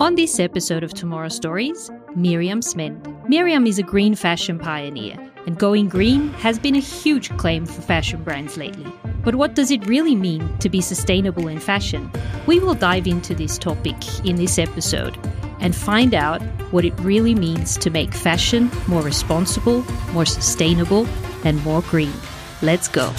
On this episode of Tomorrow Stories, Mirjam Smend. Mirjam is a green fashion pioneer, and going green has been a huge claim for fashion brands lately. But what does it really mean to be sustainable in fashion? We will dive into this topic in this episode and find out what it really means to make fashion more responsible, more sustainable, and more green. Let's go.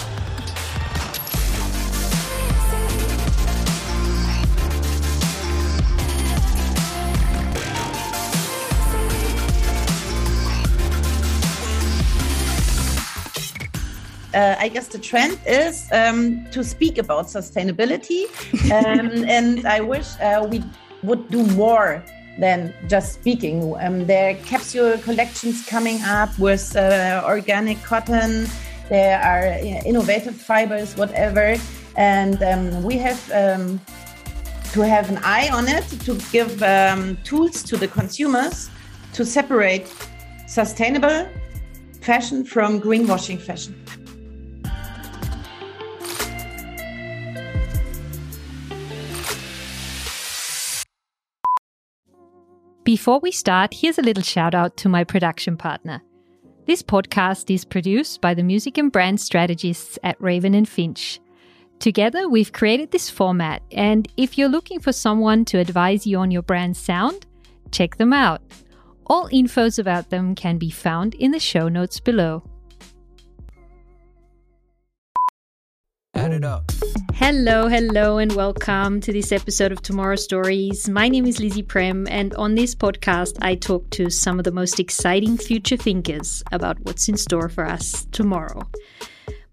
Uh, I guess the trend is um, to speak about sustainability. Um, and I wish uh, we would do more than just speaking. Um, there are capsule collections coming up with uh, organic cotton. There are innovative fibers, whatever. And um, we have um, to have an eye on it to give um, tools to the consumers to separate sustainable fashion from greenwashing fashion. Before we start, here's a little shout out to my production partner. This podcast is produced by the music and brand strategists at Raven and Finch. Together, we've created this format, and if you're looking for someone to advise you on your brand sound, check them out. All infos about them can be found in the show notes below. Add it up. Hello, hello, and welcome to this episode of Tomorrow Stories. My name is Lisi Prem, and on this podcast, I talk to some of the most exciting future thinkers about what's in store for us tomorrow.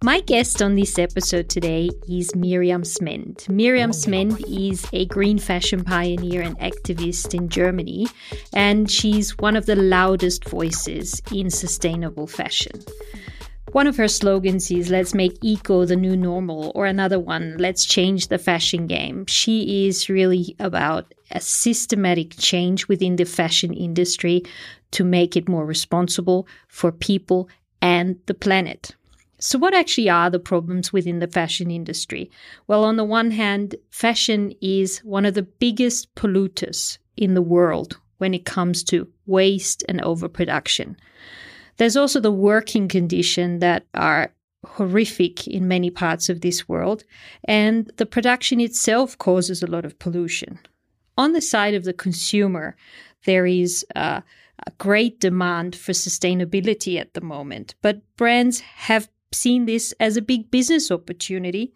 My guest on this episode today is Mirjam Smend. Mirjam oh, Smend is a green fashion pioneer and activist in Germany, and she's one of the loudest voices in sustainable fashion. One of her slogans is Let's make eco the new normal, or another one, Let's change the fashion game. She is really about a systematic change within the fashion industry to make it more responsible for people and the planet. So, what actually are the problems within the fashion industry? Well, on the one hand, fashion is one of the biggest polluters in the world when it comes to waste and overproduction. There's also the working condition that are horrific in many parts of this world, and the production itself causes a lot of pollution. On the side of the consumer, there is uh, a great demand for sustainability at the moment, but brands have seen this as a big business opportunity,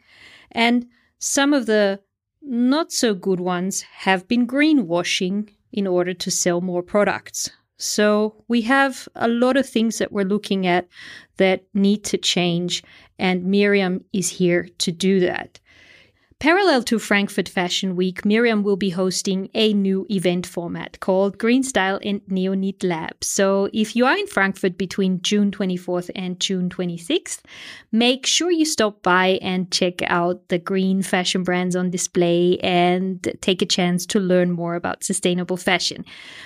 and some of the not so good ones have been greenwashing in order to sell more products. So we have a lot of things that we're looking at that need to change, and Mirjam is here to do that. Parallel to Frankfurt Fashion Week, Mirjam will be hosting a new event format called Green Style and Neonyt Lab. So if you are in Frankfurt between June 24th and June 26th, make sure you stop by and check out the green fashion brands on display and take a chance to learn more about sustainable fashion.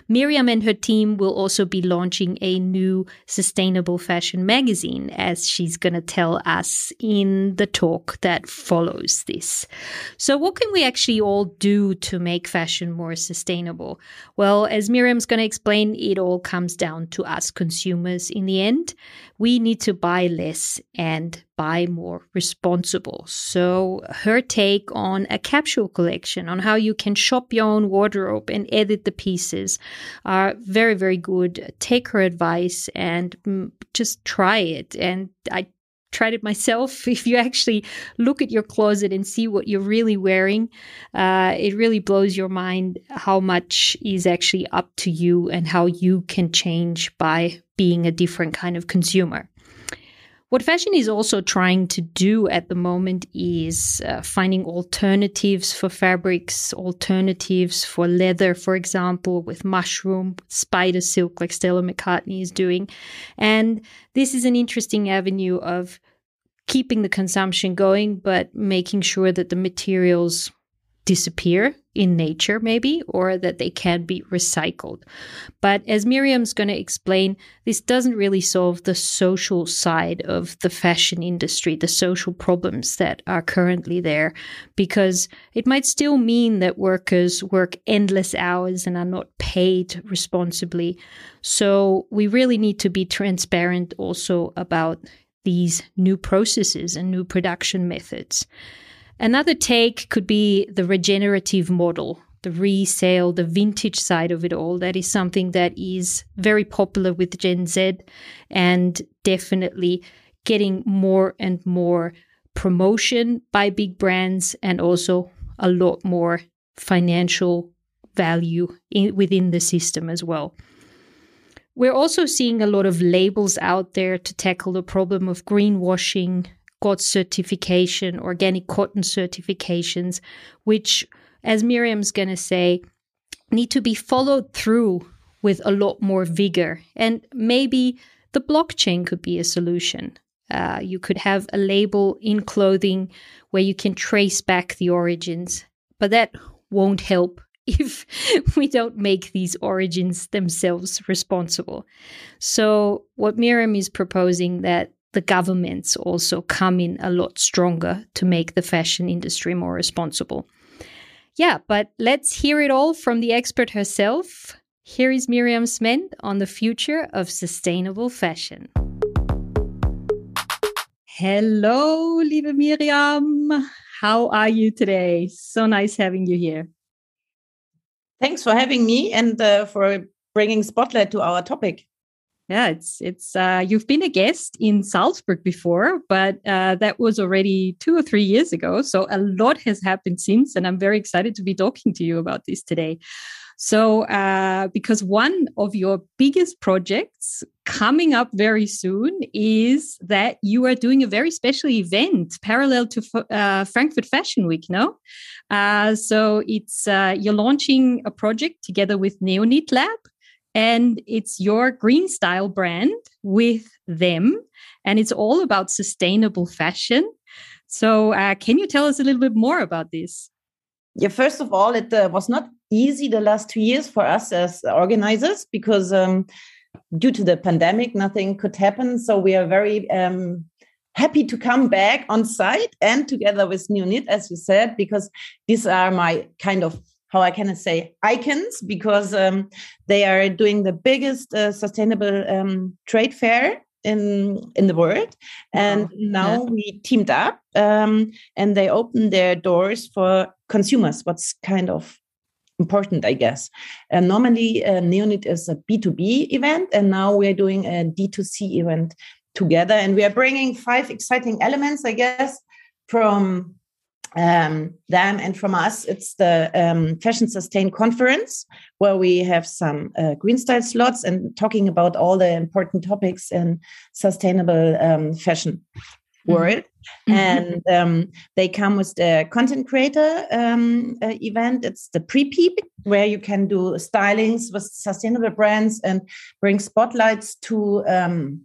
Mirjam and her team will also be launching a new sustainable fashion magazine, as she's going to tell us in the talk that follows this. So, what can we actually all do to make fashion more sustainable? Well, as Mirjam's going to explain, it all comes down to us consumers in the end. We need to buy less and buy more responsible. So, her take on a capsule collection, on how you can shop your own wardrobe and edit the pieces, are very, very good. Take her advice and mm, just try it. And I tried it myself. If you actually look at your closet and see what you're really wearing, uh, it really blows your mind how much is actually up to you and how you can change by being a different kind of consumer. What fashion is also trying to do at the moment is uh, finding alternatives for fabrics, alternatives for leather, for example, with mushroom, spider silk, like Stella McCartney is doing. And this is an interesting avenue of keeping the consumption going, but making sure that the materials disappear in nature, maybe, or that they can be recycled. But as Mirjam's going to explain, this doesn't really solve the social side of the fashion industry, the social problems that are currently there, because it might still mean that workers work endless hours and are not paid responsibly. So we really need to be transparent also about these new processes and new production methods. Another take could be the regenerative model, the resale, the vintage side of it all. That is something that is very popular with Gen Z and definitely getting more and more promotion by big brands and also a lot more financial value in, within the system as well. We're also seeing a lot of labels out there to tackle the problem of greenwashing GOTS certification, organic cotton certifications, which, as Mirjam's going to say, need to be followed through with a lot more vigor. And maybe the blockchain could be a solution. Uh, you could have a label in clothing where you can trace back the origins, but that won't help if we don't make these origins themselves responsible. So, what Mirjam is proposing that the governments also come in a lot stronger to make the fashion industry more responsible. Yeah, but let's hear it all from the expert herself. Here is Mirjam Smend on the future of sustainable fashion. Hello, liebe Mirjam. How are you today? So nice having you here. Thanks for having me and uh, for bringing spotlight to our topic. Yeah, it's it's uh, you've been a guest in Salzburg before, but uh, that was already two or three years ago. So a lot has happened since, and I'm very excited to be talking to you about this today. So, uh, because one of your biggest projects coming up very soon is that you are doing a very special event parallel to uh, Frankfurt Fashion Week, no? Uh, so, it's uh, you're launching a project together with Neonyt Lab, and it's your green style brand with them. And it's all about sustainable fashion. So uh, can you tell us a little bit more about this? Yeah first of all it uh, was not easy the last two years for us as organizers because um, due to the pandemic nothing could happen. So we are very um, happy to come back on site and together with Neonyt as you said because these are my kind of how I can say icons because um, they are doing the biggest uh, sustainable um, trade fair in in the world and wow. now yeah. we teamed up um, and they opened their doors for consumers what's kind of important i guess and normally uh, Neonyt is a b2b event and now we're doing a d2c event together and we are bringing five exciting elements i guess from um, them and from us, it's the um, Fashion Sustain conference where we have some uh, green style slots and talking about all the important topics in sustainable um, fashion mm-hmm. world. Mm-hmm. And um, they come with the content creator um, uh, event. It's the Prepeek where you can do stylings with sustainable brands and bring spotlights to um,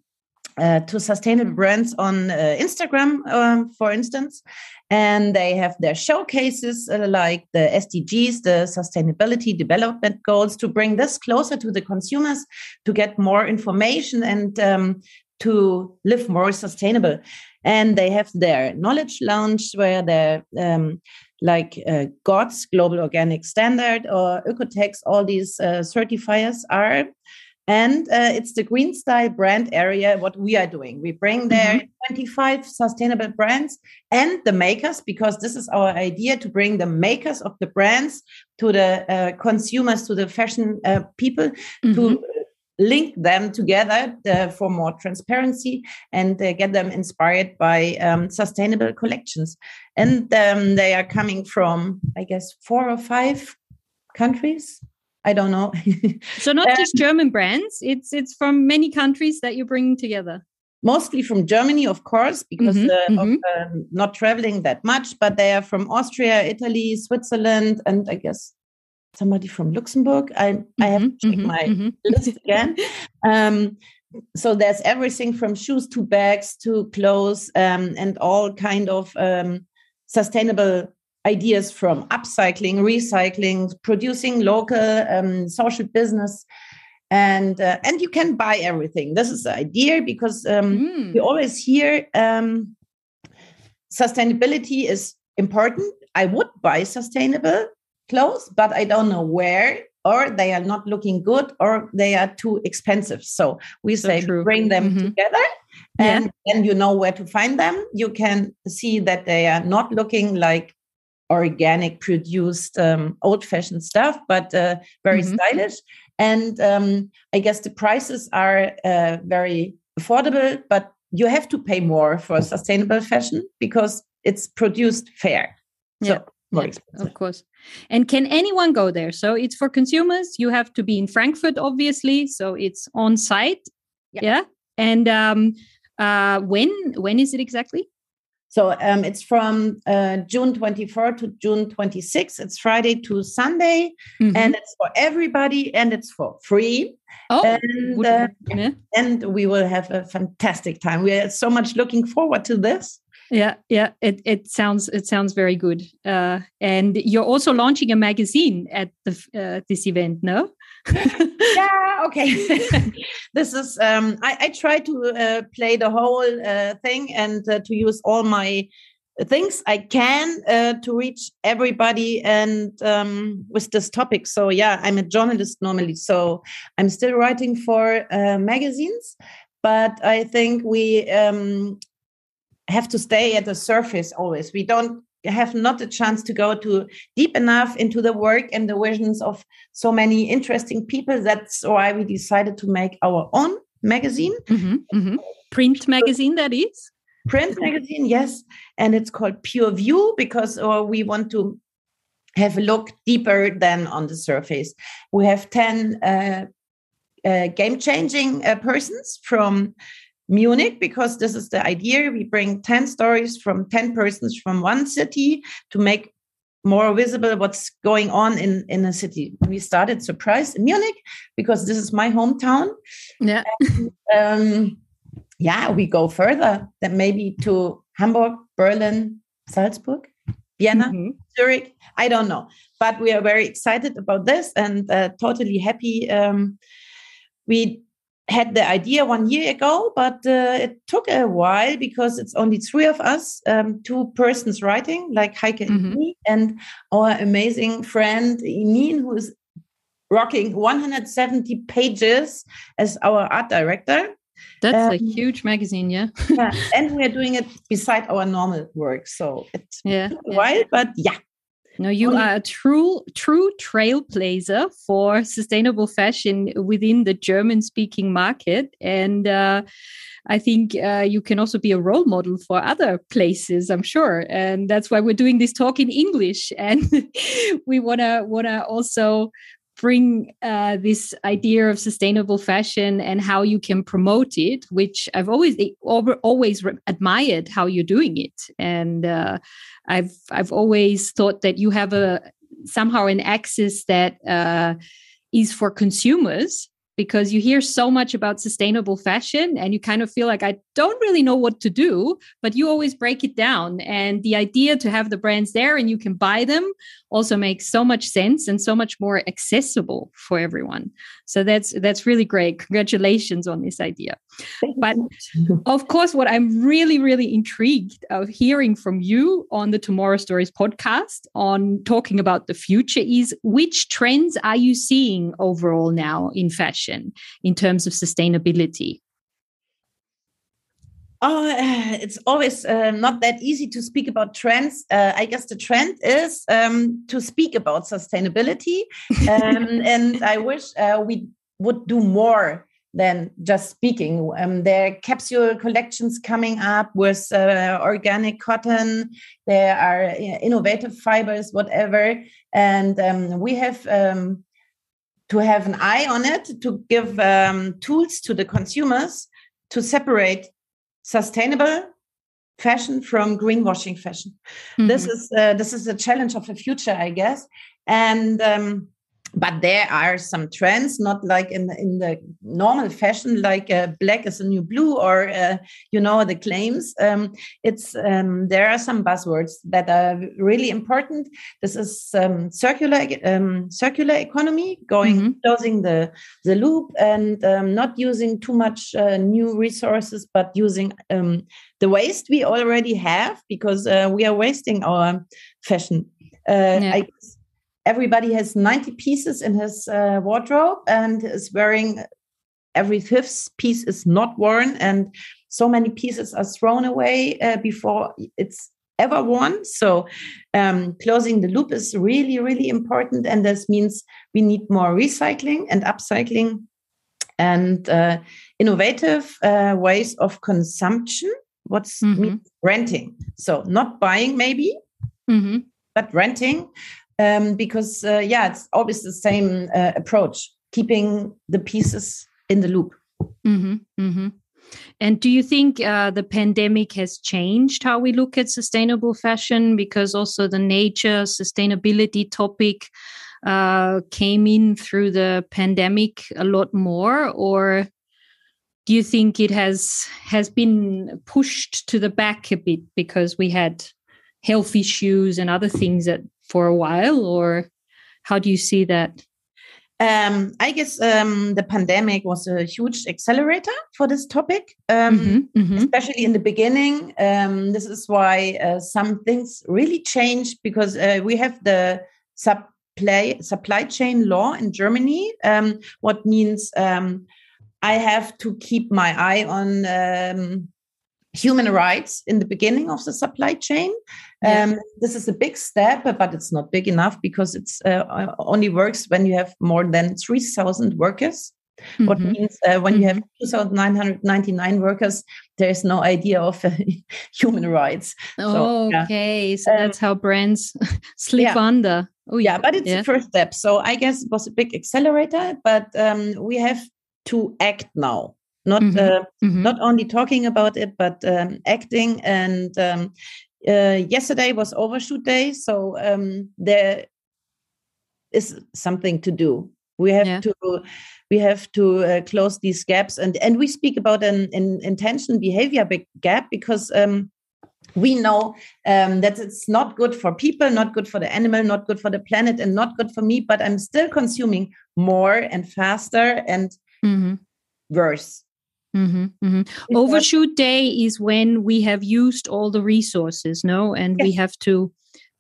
uh, to sustainable brands on uh, Instagram, um, for instance. And they have their showcases uh, like the SDGs, the Sustainability Development Goals, to bring this closer to the consumers to get more information and um, to live more sustainable. And they have their knowledge lounge where they're um, like uh, GOTS Global Organic Standard or Oeko-Tex, all these uh, certifiers are and uh, it's the green style brand area what we are doing we bring there mm-hmm. 25 sustainable brands and the makers because this is our idea to bring the makers of the brands to the uh, consumers to the fashion uh, people mm-hmm. to link them together uh, for more transparency and uh, get them inspired by um, sustainable collections and um, they are coming from i guess four or five countries I don't know. so not um, just German brands; it's it's from many countries that you're bringing together. Mostly from Germany, of course, because mm-hmm, uh, mm-hmm. of uh, not traveling that much. But they are from Austria, Italy, Switzerland, and I guess somebody from Luxembourg. I mm-hmm, I have to check mm-hmm, my mm-hmm. list again. Um, so there's everything from shoes to bags to clothes um, and all kind of um, sustainable ideas from upcycling, recycling, producing local um, social business. And uh, and you can buy everything. This is the idea because um, mm. we always hear um, sustainability is important. I would buy sustainable clothes, but I don't know where, or they are not looking good, or they are too expensive. So we say so bring them mm-hmm. together, and then you know where to find them. You can see that they are not looking like organic produced um, old fashioned stuff, but uh, very mm-hmm. stylish. And um, I guess the prices are uh, very affordable, but you have to pay more for sustainable fashion because it's produced fair. Yeah. So more yeah, Of course. And can anyone go there? So it's for consumers. You have to be in Frankfurt, obviously. So it's on site. Yeah. yeah? And um, uh, when when is it exactly? So um, it's from uh, June 24 to June 26. It's Friday to Sunday, mm-hmm. and it's for everybody, and it's for free. Oh, and, uh, and we will have a fantastic time. We are so much looking forward to this. Yeah, yeah, it it sounds it sounds very good. Uh, and you're also launching a magazine at the uh, this event, no? yeah, okay. this is um, I, I try to uh, play the whole uh, thing and uh, to use all my things I can uh, to reach everybody and um, with this topic. So yeah, I'm a journalist normally, so I'm still writing for magazines but I think we um, have to stay at the surface always. We don't have not a chance to go to deep enough into the work and the visions of so many interesting people. That's why we decided to make our own magazine. Mm-hmm, mm-hmm. Print magazine, that is? Print magazine, yes. And it's called PUREVUE because uh, we want to have a look deeper than on the surface. We have 10 uh, uh, game changing uh, persons from Munich because this is the idea. We bring 10 stories from 10 persons from one city to make more visible what's going on in, in a city. We started surprise in Munich because this is my hometown. Yeah. And, um, yeah, we go further than maybe to Hamburg, Berlin, Salzburg, Vienna, mm-hmm. Zurich. I don't know. But we are very excited about this and uh, totally happy. Um, we had the idea one year ago, but uh, it took a while because it's only three of us, um, two persons writing, like Heike mm-hmm. and me, and our amazing friend Imin, who is rocking 170 pages as our art director. That's um, a huge magazine, yeah. yeah. And we're doing it beside our normal work. So it's yeah, a while, but yeah, no, you are a true true trailblazer for sustainable fashion within the German speaking market, and uh, I think uh, you can also be a role model for other places. I'm sure, and that's why we're doing this talk in English, and we wanna wanna also bring uh, this idea of sustainable fashion and how you can promote it, which I've always always admired how you're doing it, and uh, I've I've always thought that you have a somehow an access that uh, is for consumers because you hear so much about sustainable fashion and you kind of feel like I don't really know what to do, but you always break it down. And the idea to have the brands there and you can buy them also makes so much sense and so much more accessible for everyone. So that's that's really great. Congratulations on this idea. But of course, what I'm really, really intrigued of hearing from you on the Tomorrow Stories podcast on talking about the future is which trends are you seeing overall now in fashion in terms of sustainability? Oh, uh, it's always uh, not that easy to speak about trends. Uh, I guess the trend is um, to speak about sustainability. Um, and I wish uh, we would do more than just speaking. Um, there are capsule collections coming up with uh, organic cotton. There are innovative fibers, whatever. And um, we have um, to have an eye on it to give um, tools to the consumers to separate sustainable fashion from greenwashing fashion. Mm-hmm. This is uh, this is a challenge of the future, I guess. And um, but there are some trends not like in the, in the normal fashion like uh, black is a new blue or uh, you know the claims um, it's um, there are some buzzwords that are really important this is um, circular um, circular economy going mm-hmm. closing the the loop and um, not using too much uh, new resources but using um, the waste we already have because uh, we are wasting our fashion uh, yeah. I, everybody has 90 pieces in his uh, wardrobe and is wearing every fifth piece is not worn and so many pieces are thrown away uh, before it's ever worn. So um, closing the loop is really really important and this means we need more recycling and upcycling and uh, innovative uh, ways of consumption. What's mm-hmm. renting. So not buying maybe mm-hmm. but renting um, because uh, yeah, it's always the same uh, approach, keeping the pieces in the loop. Mm-hmm, mm-hmm. And do you think uh, the pandemic has changed how we look at sustainable fashion? Because also the nature sustainability topic uh, came in through the pandemic a lot more, or do you think it has has been pushed to the back a bit because we had health issues and other things that for a while, or how do you see that? Um, I guess um, the pandemic was a huge accelerator for this topic, um, mm-hmm, mm-hmm. especially in the beginning. Um, this is why uh, some things really changed because uh, we have the supply supply chain law in Germany, um, what means um, I have to keep my eye on human rights in the beginning of the supply chain. Um, This is a big step, but it's not big enough because it's uh, only works when you have more than 3,000 workers. Mm-hmm. What means uh, when mm-hmm. you have mm-hmm. 2,999 workers, there is no idea of uh, human rights. So, okay. Yeah. So that's um, how brands slip yeah. under. Oh, yeah, but it's the first step. So I guess it was a big accelerator, but um, we have to act now not mm-hmm. Uh, mm-hmm. not only talking about it but um, acting and um, uh, yesterday was overshoot day so um, there is something to do we have yeah. to we have to uh, close these gaps and and we speak about an, an intention behavior gap because um, we know um, that it's not good for people, not good for the animal, not good for the planet, and not good for me. But I'm still consuming more and faster and mm-hmm. worse. Mm-hmm, mm-hmm. Overshoot day is when we have used all the resources, no, and yes. we have to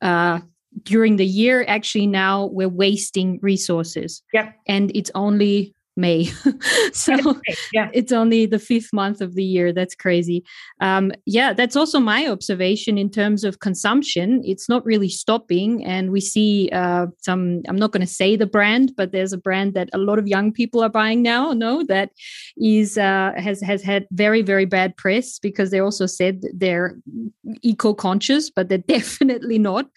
uh, during the year. Actually, now we're wasting resources. Yeah, and it's only May. so yeah. it's only the fifth month of the year. That's crazy. Um, yeah, that's also my observation in terms of consumption. It's not really stopping. And we see uh, some, I'm not going to say the brand, but there's a brand that a lot of young people are buying now, no, that is, uh, has, has had very, very bad press because they also said they're eco conscious, but they're definitely not.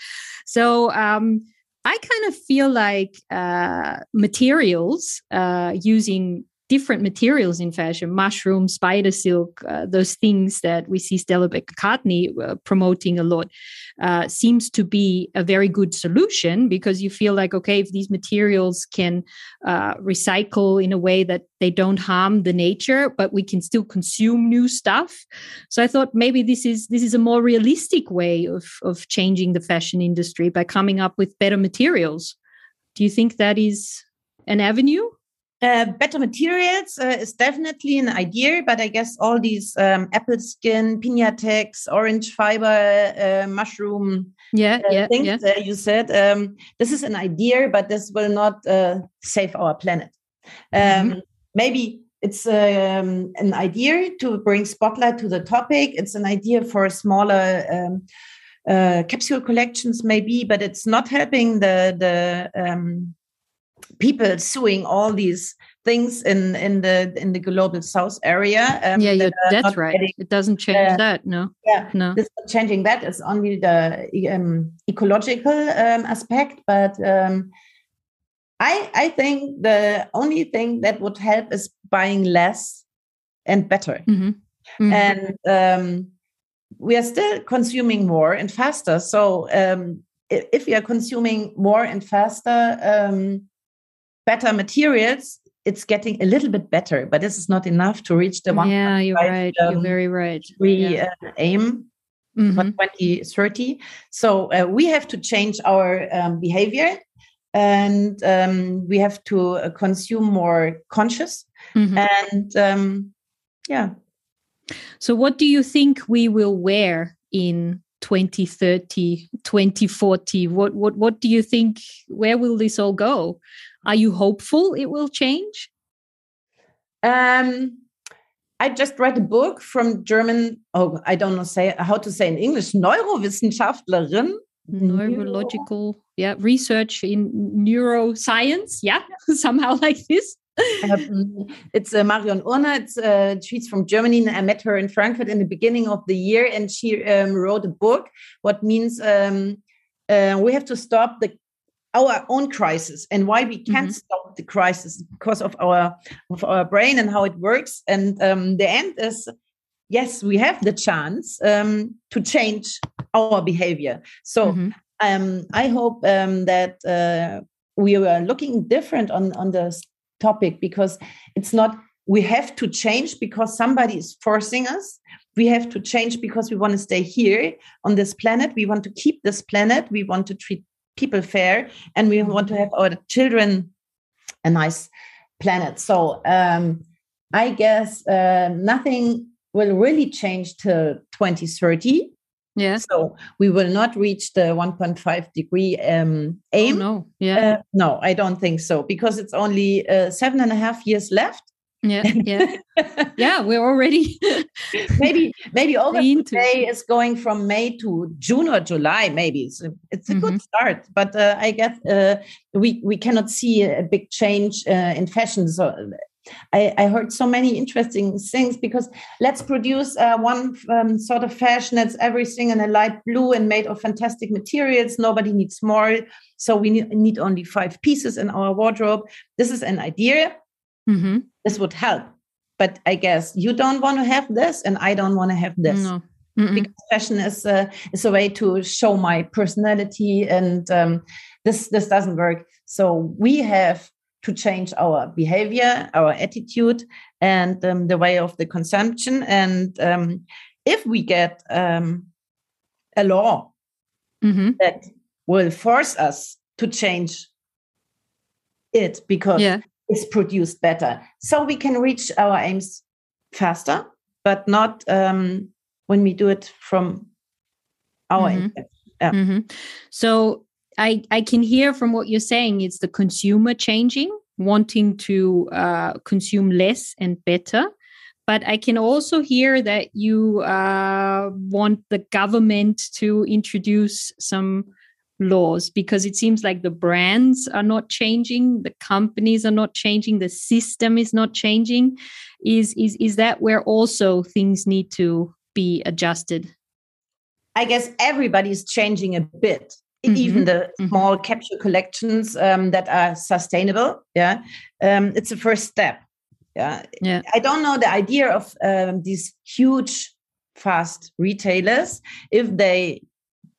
So, um, I kind of feel like uh, materials uh, using different materials in fashion mushroom spider silk uh, those things that we see stella mccartney uh, promoting a lot uh, seems to be a very good solution because you feel like okay if these materials can uh, recycle in a way that they don't harm the nature but we can still consume new stuff. So i thought maybe this is this is a more realistic way of of changing the fashion industry by coming up with better materials. Do you think that is an avenue uh, better materials uh, is definitely an idea, but I guess all these um, apple skin, pinatex, orange fiber, uh, mushroom yeah, uh, yeah, things yeah. you said, um, this is an idea, but this will not uh, save our planet. Um, mm-hmm. Maybe it's um, an idea to bring spotlight to the topic. It's an idea for smaller um, uh, capsule collections, maybe, but it's not helping the the um, people suing all these things in in the in the global south area um, yeah that that's right. getting, it doesn't change uh, that no. Yeah no. this changing that. Is only the um, ecological um, aspect but um, i i think the only thing that would help is buying less and better. Mm-hmm. Mm-hmm. and um, we are still consuming more and faster. So um, if we are consuming more and faster better materials, it's getting a little bit better, but this is not enough to reach the one. Yeah, you're right. Um, you're very right. We yeah. uh, aim mm-hmm. for 2030. So uh, we have to change our um, behavior and um, we have to uh, consume more conscious. Mm-hmm. And um, yeah. So, what do you think we will wear in 2030 2040 what what what do you think where will this all go are you hopeful it will change um I just read a book from German, oh, I don't know say how to say in English, Neurowissenschaftlerin. Neurological, yeah, research in neuroscience, yeah, somehow like this. um, it's uh, Maren Urner. It's uh, she's from Germany. And I met her in Frankfurt in the beginning of the year, and she um, wrote a book. What means um, uh, we have to stop the our own crisis and why we can't mm-hmm. stop the crisis because of our of our brain and how it works. And um, the end is yes we have the chance um, to change our behavior. So mm-hmm. um, i hope um, that uh, we are looking different on on this topic because it's not we have to change because somebody is forcing us. We have to change because we want to stay here on this planet. We want to keep this planet. We want to treat people fair and we want to have our children a nice planet. So um, i guess uh, nothing will really change till 2030 yeah so we will not reach the 1.5 degree um, aim. oh, no. Yeah. Uh, no i don't think so because it's only uh, seven and a half years left yeah yeah yeah we're already maybe maybe over today is going from may to june or july maybe it's a, it's a mm-hmm. good start but uh, i guess uh, we we cannot see a big change uh, in fashion so I, I, heard so many interesting things because let's produce uh, one um, sort of fashion that's everything in a light blue and made of fantastic materials. Nobody needs more. So we need, need only five pieces in our wardrobe. This is an idea. Mm-hmm. This would help. But I guess you don't want to have this, and I don't want to have this. No. Because fashion is a, is a way to show my personality, and um, this this doesn't work. So we have to change our behavior, our attitude, and um, the way of the consumption. And um, if we get um, a law mm-hmm. that will force us to change it because yeah is produced better. So we can reach our aims faster, but not um, when we do it from our mm-hmm. yeah. mm-hmm. So I I can hear from what you're saying, it's the consumer changing, wanting to uh, consume less and better. But I can also hear that you uh, want the government to introduce some laws because it seems like the brands are not changing the companies are not changing the system is not changing. Is is is that where also things need to be adjusted? I guess everybody's changing a bit mm-hmm. even the mm-hmm. small capsule collections um, that are sustainable yeah? Um, it's a first step yeah? Yeah. I don't know the idea of um, these huge fast retailers if they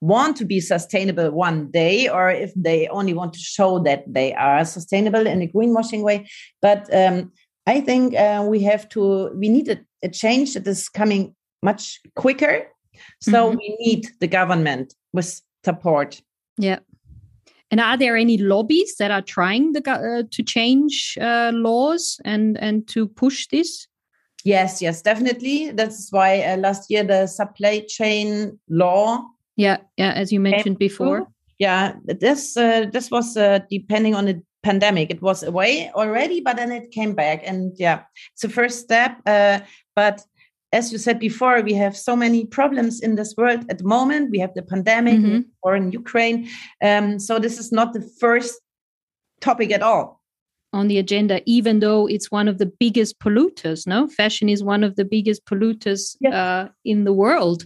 want to be sustainable one day or if they only want to show that they are sustainable in a greenwashing way. But um, i think uh, we have to we need a, a, change that is coming much quicker. So mm-hmm. we need the government with support. Yeah. And are there any lobbies that are trying the, uh, to change uh, laws and and to push this? Yes yes definitely. That's why uh, last year the supply chain law yeah, yeah, as you mentioned before. Yeah, this uh, this was uh, depending on the pandemic. It was away already, but then it came back, and yeah, it's a first step. Uh, but as you said before, we have so many problems in this world at the moment. We have the pandemic mm-hmm. or in Ukraine, um, so this is not the first topic at all on the agenda, even though it's one of the biggest polluters. No, fashion is one of the biggest polluters yeah. uh, in the world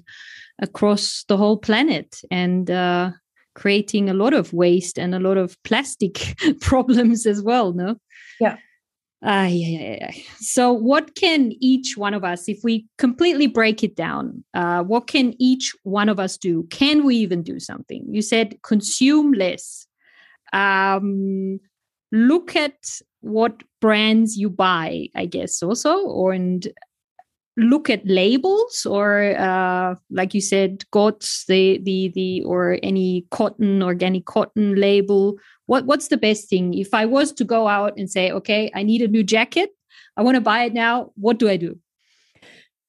across the whole planet and uh, creating a lot of waste and a lot of plastic problems as well. No. Yeah. Uh, yeah, yeah, yeah. So, what can each one of us, if we completely break it down, uh, what can each one of us do? Can we even do something? You said consume less, um, look at what brands you buy, I guess, also, or and look at labels or uh, like you said GOTS the the the or any cotton organic cotton label. What what's the best thing? If i was to go out and say okay i need a new jacket. I want to buy it now what do i do?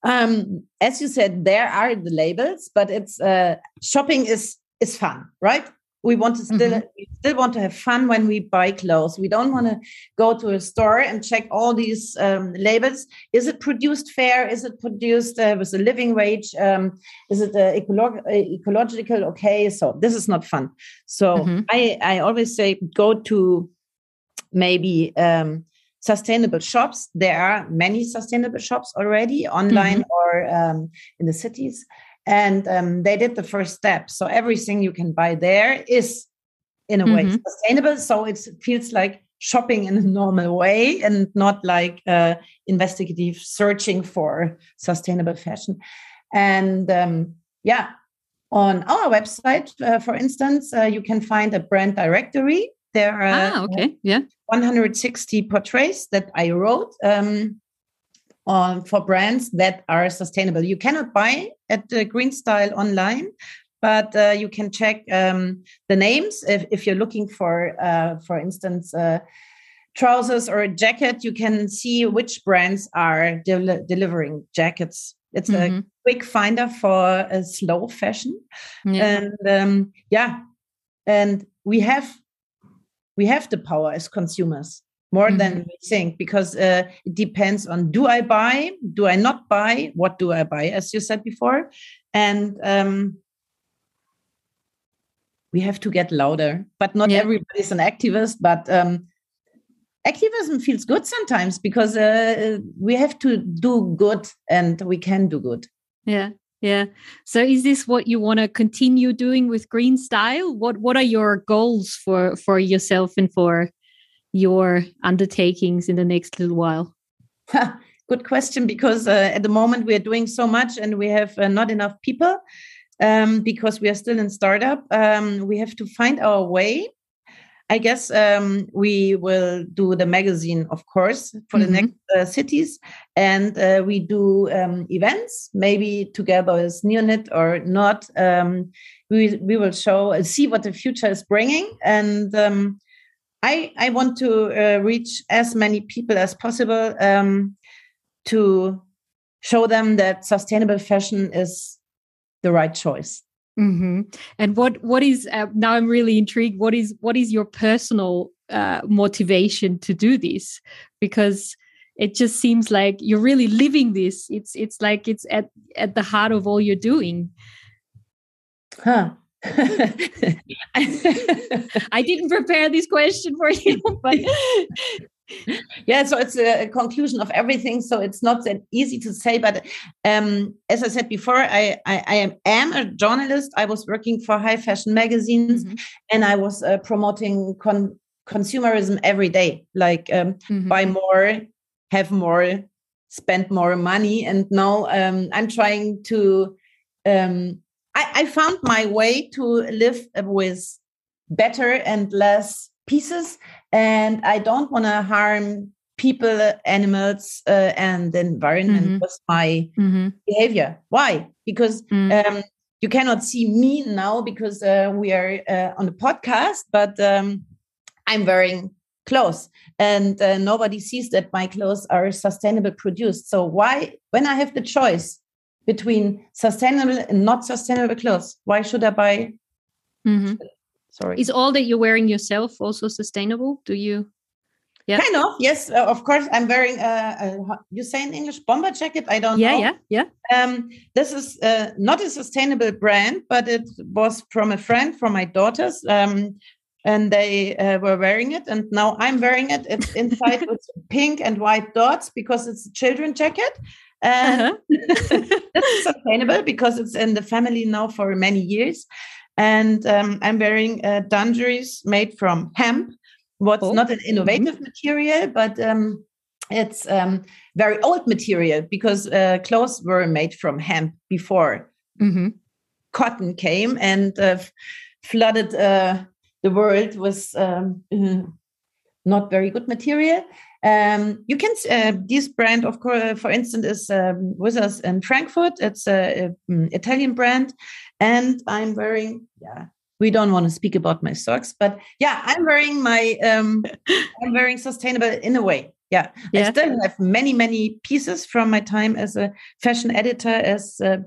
Um, as you said there are the labels but it's uh, shopping is is fun right we want to still mm-hmm. we still want to have fun when we buy clothes. We don't want to go to a store and check all these um, labels. Is it produced fair? Is it produced uh, with a living wage? Um, is it uh, ecolo- uh, ecological? Okay so this is not fun. So mm-hmm. i i always say go to maybe um, sustainable shops. There are many sustainable shops already online mm-hmm. or um, in the cities and um, they did the first step. So everything you can buy there is in a mm-hmm. way sustainable. So it feels like shopping in a normal way and not like uh, investigative searching for sustainable fashion. And um, yeah on our website uh, for instance uh, you can find a brand directory. There are ah, okay. Yeah. 160 portraits that i wrote um, on for brands that are sustainable. You cannot buy at the Green Style online, but uh, you can check um, the names if, if you're looking for, uh, for instance, uh, trousers or a jacket. You can see which brands are del- delivering jackets. It's mm-hmm. a quick finder for a slow fashion, yeah. and um, yeah, and we have we have the power as consumers more mm-hmm. than we think because uh, it depends on do I buy, do I not buy, what do I buy, as you said before, and um, we have to get louder. But not yeah. everybody is an activist, but. Um, activism feels good sometimes because uh, we have to do good and we can do good yeah yeah so is this what you want to continue doing with green style what what are your goals for for yourself and for your undertakings in the next little while? Good question, because uh, at the moment we are doing so much and we have uh, not enough people um, because we are still in startup. Um, we have to find our way. I guess um, we will do the magazine, of course, for mm-hmm. the next uh, cities, and uh, we do um, events, maybe together with Neonyt or not. Um, we we will show, and see what the future is bringing, and um, I, I want to uh, reach as many people as possible um, to show them that sustainable fashion is the right choice. Mm-hmm. And what what is uh, now? I'm really intrigued. What is what is your personal uh, motivation to do this? Because it just seems like you're really living this. It's it's like it's at at the heart of all you're doing. Huh. I didn't prepare this question for you, but yeah, so it's a conclusion of everything. So it's not that easy to say, but um, as I said before, I, I, I am, am, a journalist. I was working for high fashion magazines, mm-hmm. and I was uh, promoting con- consumerism every day, like um, mm-hmm. buy more, have more, spend more money. And now um, I'm trying to um, I, I found my way to live with better and less pieces and i don't want to harm people animals uh, and the environment mm-hmm. with my mm-hmm. behavior why because mm-hmm. um, you cannot see me now because uh, we are uh, on the podcast but um, i'm wearing clothes and uh, nobody sees that my clothes are sustainable produced so why when i have the choice between sustainable and not sustainable clothes. Why should I buy? Mm-hmm. Sorry. Is all that you're wearing yourself also sustainable? Do you? Yeah. Kind of. Yes, uh, of course. I'm wearing a, a, you say in English bomber jacket. I don't yeah, know. Yeah, yeah, yeah. Um, this is uh, not a sustainable brand, but it was from a friend from my daughters. Um, and they uh, were wearing it, and now I'm wearing it. It's inside with pink and white dots because it's a children jacket, and uh-huh. sustainable because it's in the family now for many years. And um, I'm wearing uh, dungarees made from hemp. What's oh. not an innovative mm-hmm. material, but um, it's um, very old material because uh, clothes were made from hemp before mm-hmm. cotton came and uh, flooded uh, the world with um, not very good material. Um, you can uh, this brand, of course, for instance, is um, with us in Frankfurt. It's an Italian brand, and I'm wearing yeah. We don't want to speak about my socks, but yeah, I'm wearing my um, I'm wearing sustainable in a way. Yeah. yeah. I still have many many pieces from my time as a fashion editor. As uh,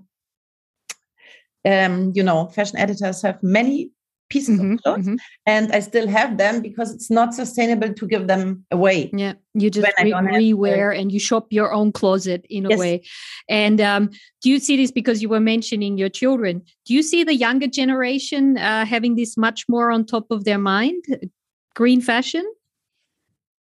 um, you know, fashion editors have many pieces mm-hmm, of clothes mm-hmm. and i still have them because it's not sustainable to give them away yeah you just re- rewear and you shop your own closet in a yes. way. And um, do you see this because you were mentioning your children do you see the younger generation uh, having this much more on top of their mind? Green fashion?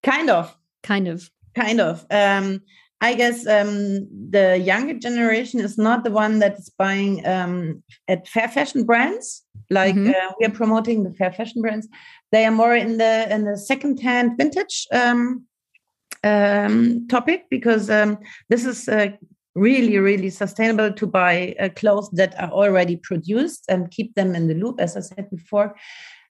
Kind of. Kind of. Kind of. Um, I guess um, the younger generation is not the one that is buying um, at fair fashion brands. Like mm-hmm. uh, we are promoting the fair fashion brands. They are more in the in the second hand vintage um, um topic because um, this is uh, really really sustainable to buy uh, clothes that are already produced and keep them in the loop, as I said before.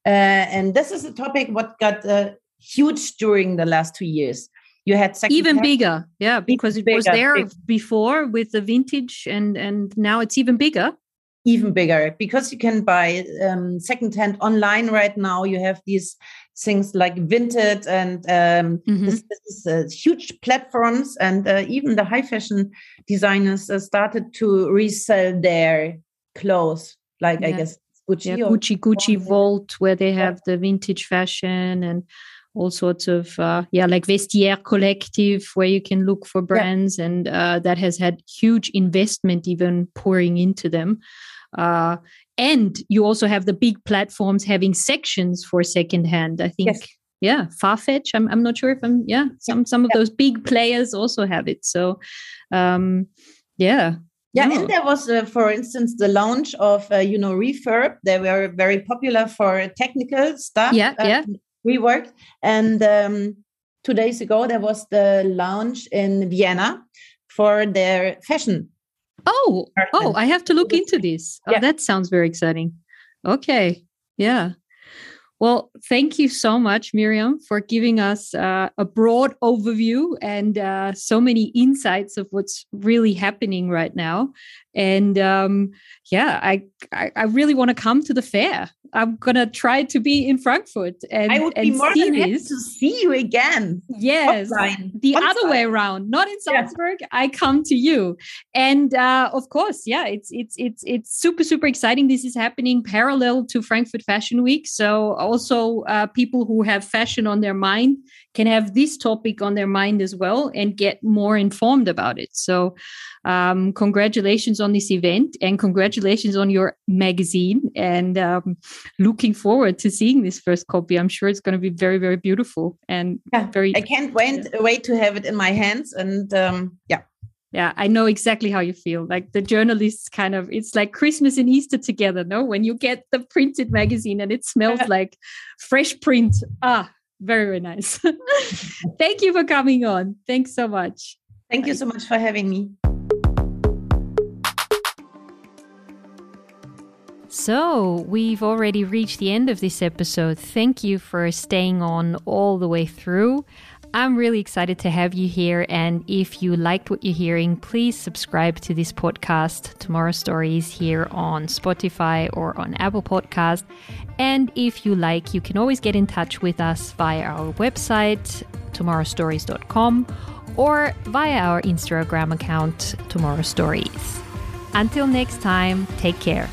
Uh, and this is a topic what got uh, huge during the last two years you had even bigger yeah because it bigger, was there big. before with the vintage and and now it's even bigger even bigger because you can buy um, secondhand online right now you have these things like vinted and um, mm-hmm. this, this, is uh, huge platforms and uh, even the high fashion designers uh, started to resell their clothes like yeah. i guess gucci yeah, gucci gucci vault where they have yeah. the vintage fashion and all sorts of uh, yeah like vestiaire collective where you can look for brands yeah. and uh, that has had huge investment even pouring into them uh, and you also have the big platforms having sections for secondhand i think yes. yeah farfetch I'm, I'm not sure if i'm yeah some some of yeah. those big players also have it so um yeah yeah, no. and there was, uh, for instance, the launch of uh, you know Refurb. They were very popular for technical stuff. Yeah, uh, yeah we worked. And um, two days ago, there was the launch in Vienna for their fashion. Oh, oh, I have to look into this. Oh, yeah. that sounds very exciting. Okay. Yeah. Well, thank you so much, Mirjam, for giving us uh, a broad overview and uh, so many insights of what's really happening right now. And um, yeah, I, I, I really want to come to the fair. I'm gonna try to be in Frankfurt and I would and be more than happy to see you again. Yes, Offline. the other way around, not in Salzburg. Yeah. I come to you, and uh, of course, yeah, it's it's it's it's super super exciting. This is happening parallel to Frankfurt Fashion Week, so also uh, people who have fashion on their mind can have this topic on their mind as well and get more informed about it. So, um, congratulations on this event and congratulations on your magazine. And um, looking forward to seeing this first copy. I'm sure it's going to be very, very beautiful and yeah, very. I can't wait yeah. wait to have it in my hands. And um, yeah. Yeah, I know exactly how you feel. Like the journalists kind of, it's like Christmas and Easter together, no? When you get the printed magazine and it smells like fresh print. Ah, very, very nice. Thank you for coming on. Thanks so much. Thank Bye. you so much for having me. So, we've already reached the end of this episode. Thank you for staying on all the way through. I'm really excited to have you here. And if you liked what you're hearing, please subscribe to this podcast, Tomorrow Stories, here on Spotify or on Apple Podcast. And if you like, you can always get in touch with us via our website, tomorrowstories.com, or via our Instagram account, Tomorrow Stories. Until next time, take care.